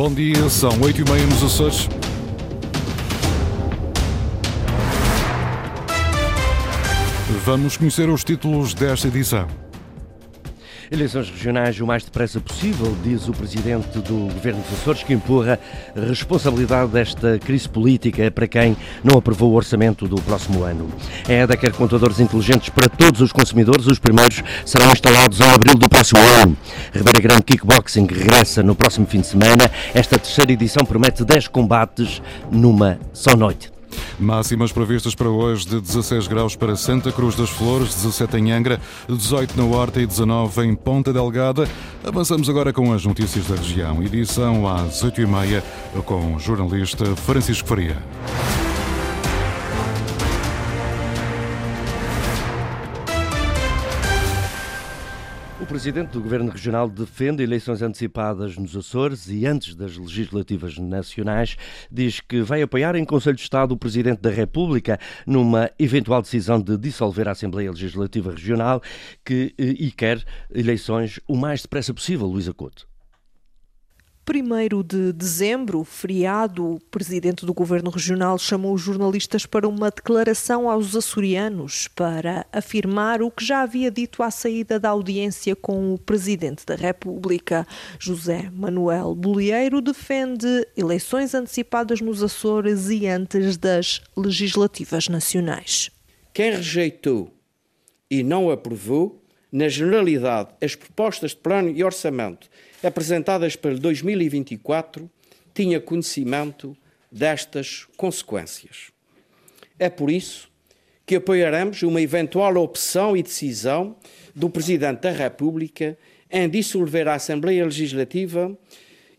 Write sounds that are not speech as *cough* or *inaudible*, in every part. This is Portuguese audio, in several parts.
Bom dia, são 8 e meia nos Açores. Vamos conhecer os títulos desta edição. Eleições regionais o mais depressa possível, diz o presidente do Governo dos Açores, que empurra a responsabilidade desta crise política para quem não aprovou o orçamento do próximo ano. A EDA quer contadores inteligentes para todos os consumidores. Os primeiros serão instalados em abril do próximo ano. Ribeira Grande Kickboxing regressa no próximo fim de semana. Esta terceira edição promete 10 combates numa só noite. Máximas previstas para hoje de 16 graus para Santa Cruz das Flores, 17 em Angra, 18 na Horta e 19 em Ponta Delgada. Avançamos agora com as notícias da região. Edição às 8h30 com o jornalista Francisco Faria. Presidente do Governo Regional defende eleições antecipadas nos Açores e antes das legislativas nacionais. Diz que vai apoiar em Conselho de Estado o Presidente da República numa eventual decisão de dissolver a Assembleia Legislativa Regional que, eh, e quer eleições o mais depressa possível, Luísa Couto. 1 de dezembro, feriado, o presidente do governo regional chamou os jornalistas para uma declaração aos açorianos para afirmar o que já havia dito à saída da audiência com o presidente da República. José Manuel Bolieiro defende eleições antecipadas nos Açores e antes das legislativas nacionais. Quem rejeitou e não aprovou, na generalidade, as propostas de plano e orçamento apresentadas para 2024 tinha conhecimento destas consequências. É por isso que apoiaremos uma eventual opção e decisão do Presidente da República em dissolver a Assembleia Legislativa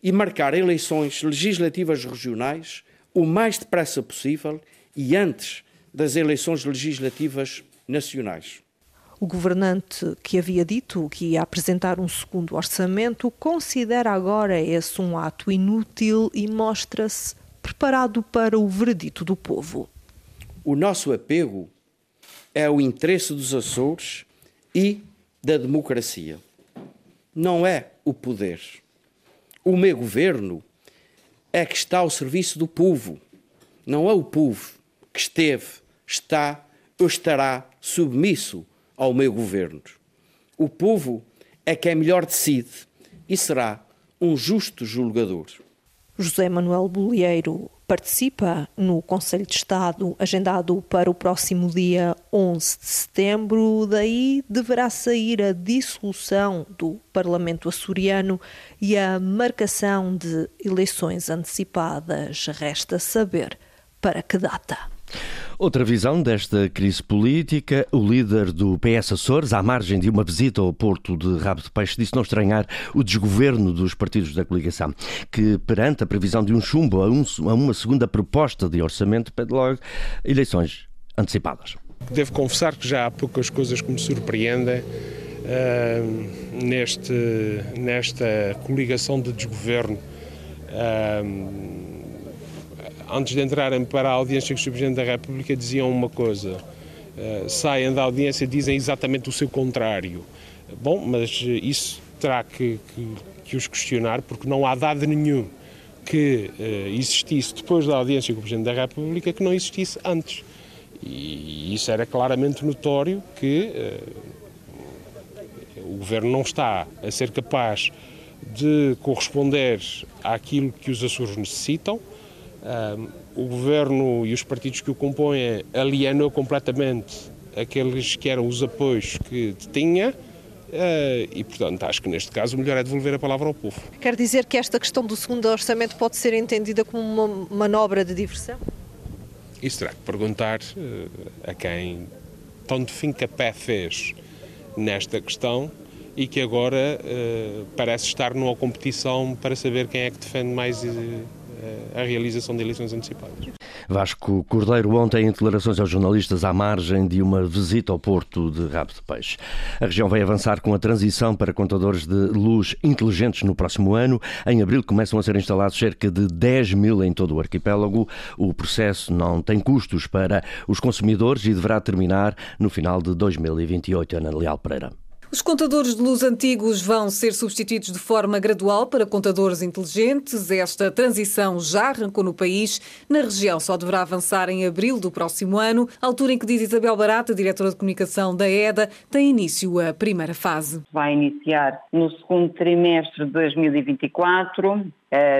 e marcar eleições legislativas regionais o mais depressa possível e antes das eleições legislativas nacionais. O governante que havia dito que ia apresentar um segundo orçamento considera agora esse um ato inútil e mostra-se preparado para o veredito do povo. O nosso apego é o interesse dos Açores e da democracia. Não é o poder. O meu governo é que está ao serviço do povo. Não é o povo que esteve, está ou estará submisso ao meu governo. O povo é quem melhor decide e será um justo julgador. José Manuel Bolieiro participa no Conselho de Estado agendado para o próximo dia 11 de setembro. Daí deverá sair a dissolução do Parlamento açoriano e a marcação de eleições antecipadas. Resta saber para que data. Outra visão desta crise política, o líder do PS Açores, à margem de uma visita ao Porto de Rabo de Peixe, disse não estranhar o desgoverno dos partidos da coligação, que perante a previsão de um chumbo a, um, a uma segunda proposta de orçamento, pede logo eleições antecipadas. Devo confessar que já há poucas coisas que me surpreendem uh, neste, nesta coligação de desgoverno. Uh, antes de entrarem para a audiência com o. Presidente da República, diziam uma coisa. Uh, saem da audiência dizem exatamente o seu contrário. Bom, mas isso terá que, que, que os questionar, porque não há dado nenhum que uh, existisse depois da audiência com o Presidente da República que não existisse antes. E isso era claramente notório que uh, o Governo não está a ser capaz de corresponder àquilo que os Açores necessitam, o governo e os partidos que o compõem alienou completamente aqueles que eram os apoios que tinha. Uh, e, portanto, acho que neste caso o melhor é devolver a palavra ao povo. Quer dizer que esta questão do segundo orçamento pode ser entendida como uma manobra de diversão? Isso terá que perguntar uh, a quem tanto fim pé fez nesta questão e que agora uh, parece estar numa competição para saber quem é que defende mais a realização de eleições antecipadas. Vasco Cordeiro ontem em declarações aos jornalistas à margem de uma visita ao Porto de Rabo de Peixe. A região vai avançar com a transição para contadores de luz inteligentes no próximo ano. Em abril começam a ser instalados cerca de 10 mil em todo o arquipélago. O processo não tem custos para os consumidores e deverá terminar no final de 2028. Ana Leal Pereira. Os contadores de luz antigos vão ser substituídos de forma gradual para contadores inteligentes. Esta transição já arrancou no país. Na região só deverá avançar em abril do próximo ano, altura em que, diz Isabel Barata, diretora de comunicação da EDA, tem início a primeira fase. Vai iniciar no segundo trimestre de 2024 eh,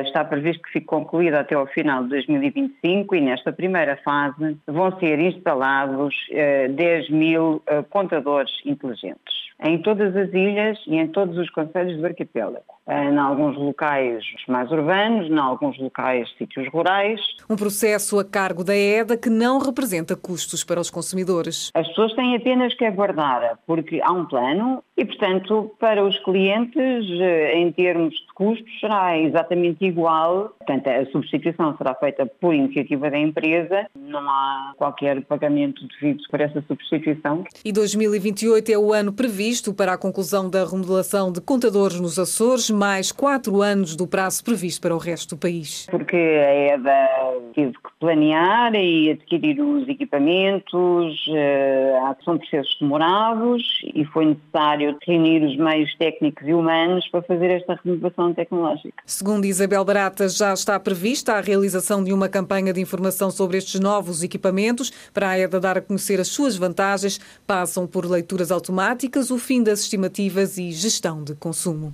está previsto que fique concluída até ao final de 2025 e nesta primeira fase vão ser instalados 10 eh, mil eh, contadores inteligentes em todas as ilhas e em todos os conselhos do arquipélago. Em alguns locais mais urbanos, em alguns locais sítios rurais. Um processo a cargo da EDA que não representa custos para os consumidores. As pessoas têm apenas que aguardar, porque há um plano e, portanto, para os clientes, em termos de custos, será exatamente igual. Portanto, a substituição será feita por iniciativa da empresa, não há qualquer pagamento devido por essa substituição. E 2028 é o ano previsto para a conclusão da remodelação de contadores nos Açores mais quatro anos do prazo previsto para o resto do país. Porque a EDA teve que planear e adquirir os equipamentos, eh, são processos demorados e foi necessário reunir os meios técnicos e humanos para fazer esta renovação tecnológica. Segundo Isabel Barata, já está prevista a realização de uma campanha de informação sobre estes novos equipamentos. Para a EDA dar a conhecer as suas vantagens, passam por leituras automáticas, o fim das estimativas e gestão de consumo.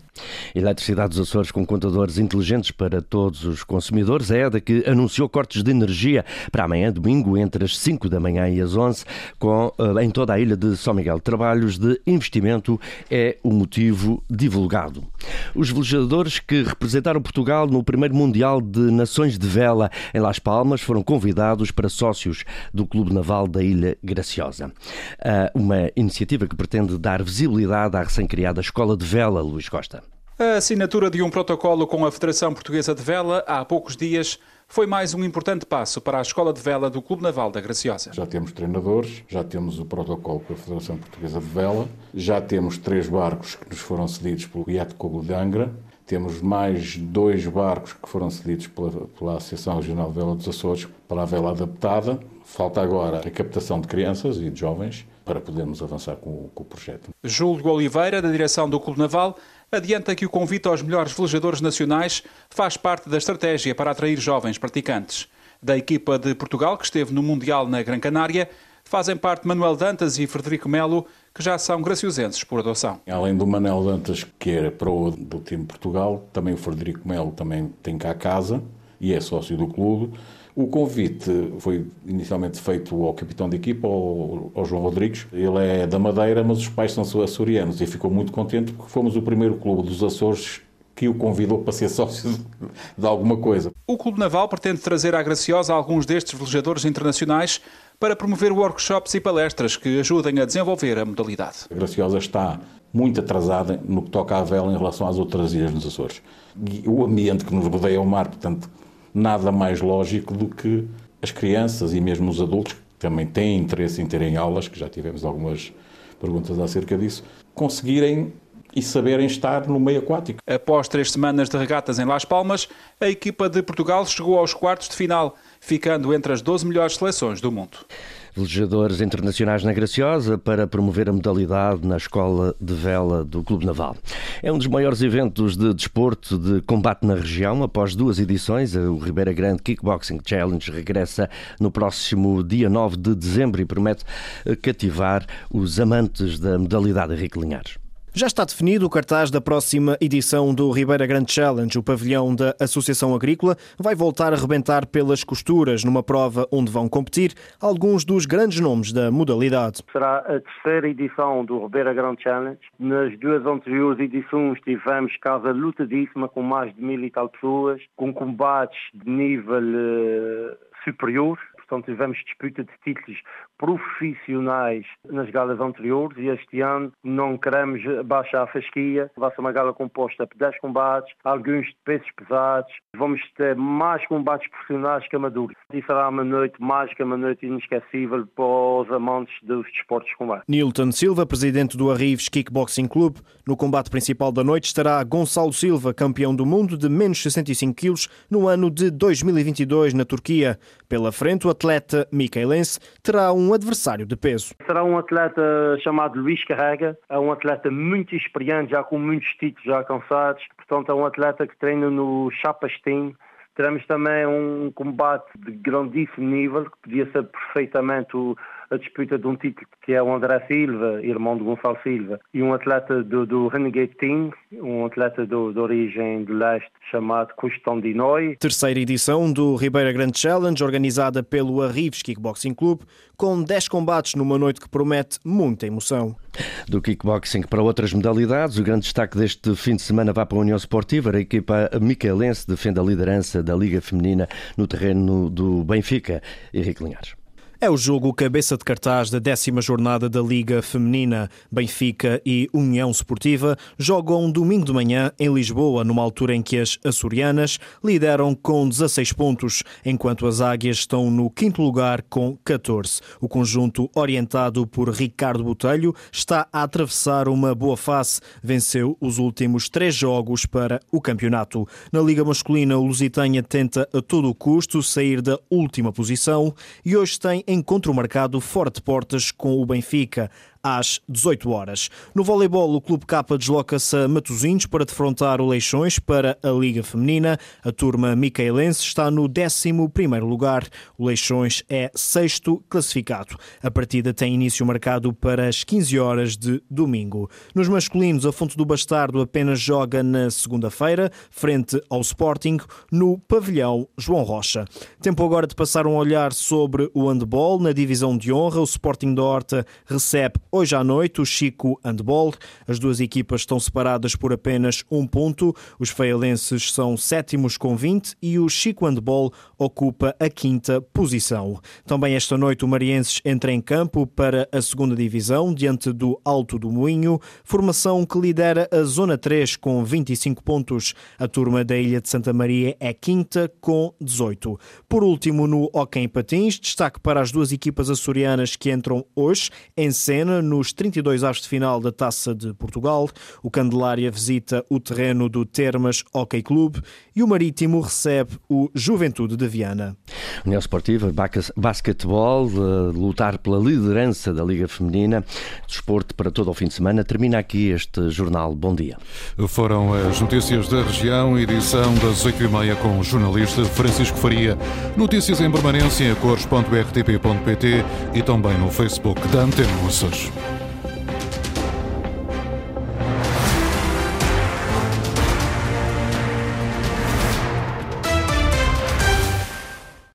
Eletricidade dos Açores com contadores inteligentes para todos os consumidores. A EDA que anunciou cortes de energia para amanhã, domingo, entre as 5 da manhã e as 11, com, eh, em toda a ilha de São Miguel. Trabalhos de investimento é o motivo divulgado. Os velejadores que representaram Portugal no primeiro Mundial de Nações de Vela em Las Palmas foram convidados para sócios do Clube Naval da Ilha Graciosa. Ah, uma iniciativa que pretende dar visibilidade à recém-criada Escola de Vela, Luís Costa. A assinatura de um protocolo com a Federação Portuguesa de Vela há poucos dias foi mais um importante passo para a Escola de Vela do Clube Naval da Graciosa. Já temos treinadores, já temos o protocolo com a Federação Portuguesa de Vela, já temos três barcos que nos foram cedidos pelo Iate Cobo de Angra, temos mais dois barcos que foram cedidos pela, pela Associação Regional de Vela dos Açores para a vela adaptada. Falta agora a captação de crianças e de jovens para podermos avançar com, com o projeto. Júlio Oliveira, da direção do Clube Naval, adianta que o convite aos melhores velejadores nacionais faz parte da estratégia para atrair jovens praticantes. Da equipa de Portugal, que esteve no Mundial na Gran Canária, fazem parte Manuel Dantas e Frederico Melo, que já são graciosenses por adoção. Além do Manuel Dantas, que era pro do time Portugal, também o Frederico Melo também tem cá a casa e é sócio do clube. O convite foi inicialmente feito ao capitão de equipa, ao, ao, João Rodrigues. Ele é da Madeira, mas os pais são açorianos e ficou muito contente porque fomos o primeiro clube dos Açores que o convidou para ser *laughs* sócio de alguma coisa. O Clube Naval pretende trazer à Graciosa alguns destes velejadores internacionais para promover workshops e palestras que ajudem a desenvolver a modalidade. A Graciosa está muito atrasada no que toca à vela em relação às outras ilhas nos Açores. E o ambiente que nos rodeia é o mar, portanto, nada mais lógico do que as crianças e mesmo os adultos, que também têm interesse em terem aulas, que já tivemos algumas perguntas acerca disso, conseguirem e saberem estar no meio aquático. Após três semanas de regatas em Las Palmas, a equipa de Portugal chegou aos quartos de final, ficando entre as 12 melhores seleções do mundo velejadores internacionais na Graciosa para promover a modalidade na Escola de Vela do Clube Naval. É um dos maiores eventos de desporto de combate na região. Após duas edições, o Ribeira Grande Kickboxing Challenge regressa no próximo dia 9 de dezembro e promete cativar os amantes da modalidade Henrique Linhares. Já está definido o cartaz da próxima edição do Ribeira Grande Challenge. O pavilhão da Associação Agrícola vai voltar a rebentar pelas costuras numa prova onde vão competir alguns dos grandes nomes da modalidade. Será a terceira edição do Ribeira Grande Challenge. Nas duas anteriores edições tivemos casa lutadíssima com mais de mil e tal pessoas, com combates de nível uh, superior portanto tivemos disputa de títulos profissionais nas galas anteriores e este ano não queremos baixar a fasquia. Vai ser uma gala composta por 10 combates, alguns de pesos pesados. Vamos ter mais combates profissionais que amadores. E será uma noite mágica, uma noite inesquecível para os amantes dos desportos de combate. Nilton Silva, presidente do Arrives Kickboxing Club. No combate principal da noite estará Gonçalo Silva, campeão do mundo de menos 65 quilos no ano de 2022 na Turquia. Pela frente, o atleta micaelense terá um adversário de peso. Será um atleta chamado Luís Carrega, é um atleta muito experiente, já com muitos títulos já alcançados, portanto é um atleta que treina no Chapastim, Teremos também um combate de grandíssimo nível, que podia ser perfeitamente o, a disputa de um título que é o André Silva, irmão de Gonçalo Silva, e um atleta do, do Renegade Team, um atleta do, de origem do leste chamado Costandinoi. Terceira edição do Ribeira Grand Challenge, organizada pelo Arrives Kickboxing Club, com 10 combates numa noite que promete muita emoção. Do kickboxing para outras modalidades, o grande destaque deste fim de semana vai para a União Esportiva. A equipa micaelense defende a liderança da Liga Feminina no terreno do Benfica. Henrique Linhares. É o jogo cabeça de cartaz da décima jornada da Liga Feminina. Benfica e União Esportiva jogam domingo de manhã em Lisboa, numa altura em que as açorianas lideram com 16 pontos, enquanto as águias estão no quinto lugar com 14. O conjunto, orientado por Ricardo Botelho, está a atravessar uma boa fase. Venceu os últimos três jogos para o campeonato. Na Liga Masculina, o Lusitânia tenta a todo custo sair da última posição e hoje tem encontro marcado fora de portas com o Benfica às 18 horas. No voleibol, o Clube K desloca-se a Matosinhos para defrontar o Leixões para a Liga Feminina. A turma micaelense está no 11 lugar. O Leixões é sexto classificado. A partida tem início marcado para as 15 horas de domingo. Nos masculinos, a Fonte do Bastardo apenas joga na segunda-feira, frente ao Sporting, no pavilhão João Rocha. Tempo agora de passar um olhar sobre o handball. Na divisão de honra, o Sporting da Horta recebe Hoje à noite, o Chico Handball. As duas equipas estão separadas por apenas um ponto. Os feialenses são sétimos com 20 e o Chico Handball ocupa a quinta posição. Também esta noite, o Marienses entra em campo para a segunda divisão, diante do Alto do Moinho, formação que lidera a Zona 3 com 25 pontos. A turma da Ilha de Santa Maria é quinta com 18. Por último, no Hockey Patins, destaque para as duas equipas açorianas que entram hoje em cena nos 32 aves de final da Taça de Portugal. O Candelária visita o terreno do Termas Hockey Clube e o Marítimo recebe o Juventude de Viana. União Esportiva, basquetebol, lutar pela liderança da Liga Feminina, desporto para todo o fim de semana. Termina aqui este jornal. Bom dia. Foram as notícias da região, edição das 8h30 com o jornalista Francisco Faria. Notícias em permanência em cores.rtp.pt e também no Facebook da Antena Açores.